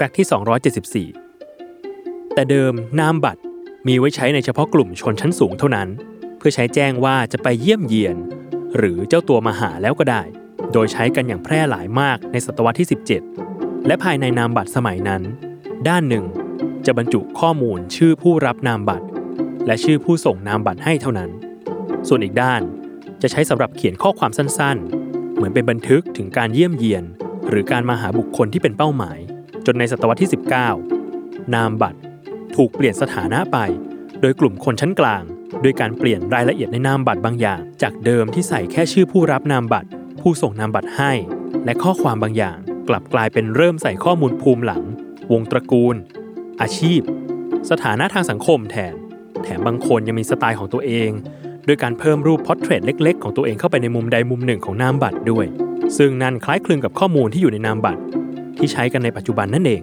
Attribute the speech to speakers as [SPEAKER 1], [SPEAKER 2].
[SPEAKER 1] ฟกต์ที่ 274 แต่เดิมนามบัตรมีไว้ใช้ในเฉพาะกลุ่มชนชั้นสูงเท่านั้น เพื่อใช้แจ้งว่าจะไปเยี่ยมเยียน หรือเจ้าตัวมาหาแล้วก็ได้ โดยใช้กันอย่างแพร่หลายมากในศตวรรษที่ 17 และภายในนามบัตรสมัยนั้น ด้านหนึ่ง จะบรรจุข้อมูลชื่อผู้รับนามบัตร และชื่อผู้ส่งนามบัตรให้เท่านั้น ส่วนอีกด้านจะใช้สำหรับเขียนข้อความสั้นๆ เหมือนเป็นบันทึกถึงการเยี่ยมเยียน หรือการมาหาบุคคลที่เป็นเป้าหมาย จนในศตวรรษที่ 19 นามบัตรถูกเปลี่ยนสถานะไป โดยกลุ่มคนชั้นกลาง โดยการเปลี่ยนรายละเอียดในนามบัตรบางอย่าง จากเดิมที่ใส่แค่ชื่อผู้รับนามบัตร ผู้ส่งนามบัตรให้ และข้อความบางอย่าง กลับกลายเป็นเริ่มใส่ข้อมูลภูมิหลัง วงตระกูล อาชีพ สถานะทางสังคมแทน แถมบางคนยังมีสไตล์ของตัวเองโดยการเพิ่มรูปพอร์เทรตเล็ก ๆ ของตัวเองเข้าไปในมุมใดมุมหนึ่งของนามบัตรด้วย ซึ่งนั่นคล้ายคลึงกับข้อมูลที่อยู่ในนามบัตร ที่ใช้กันในปัจจุบันนั่นเอง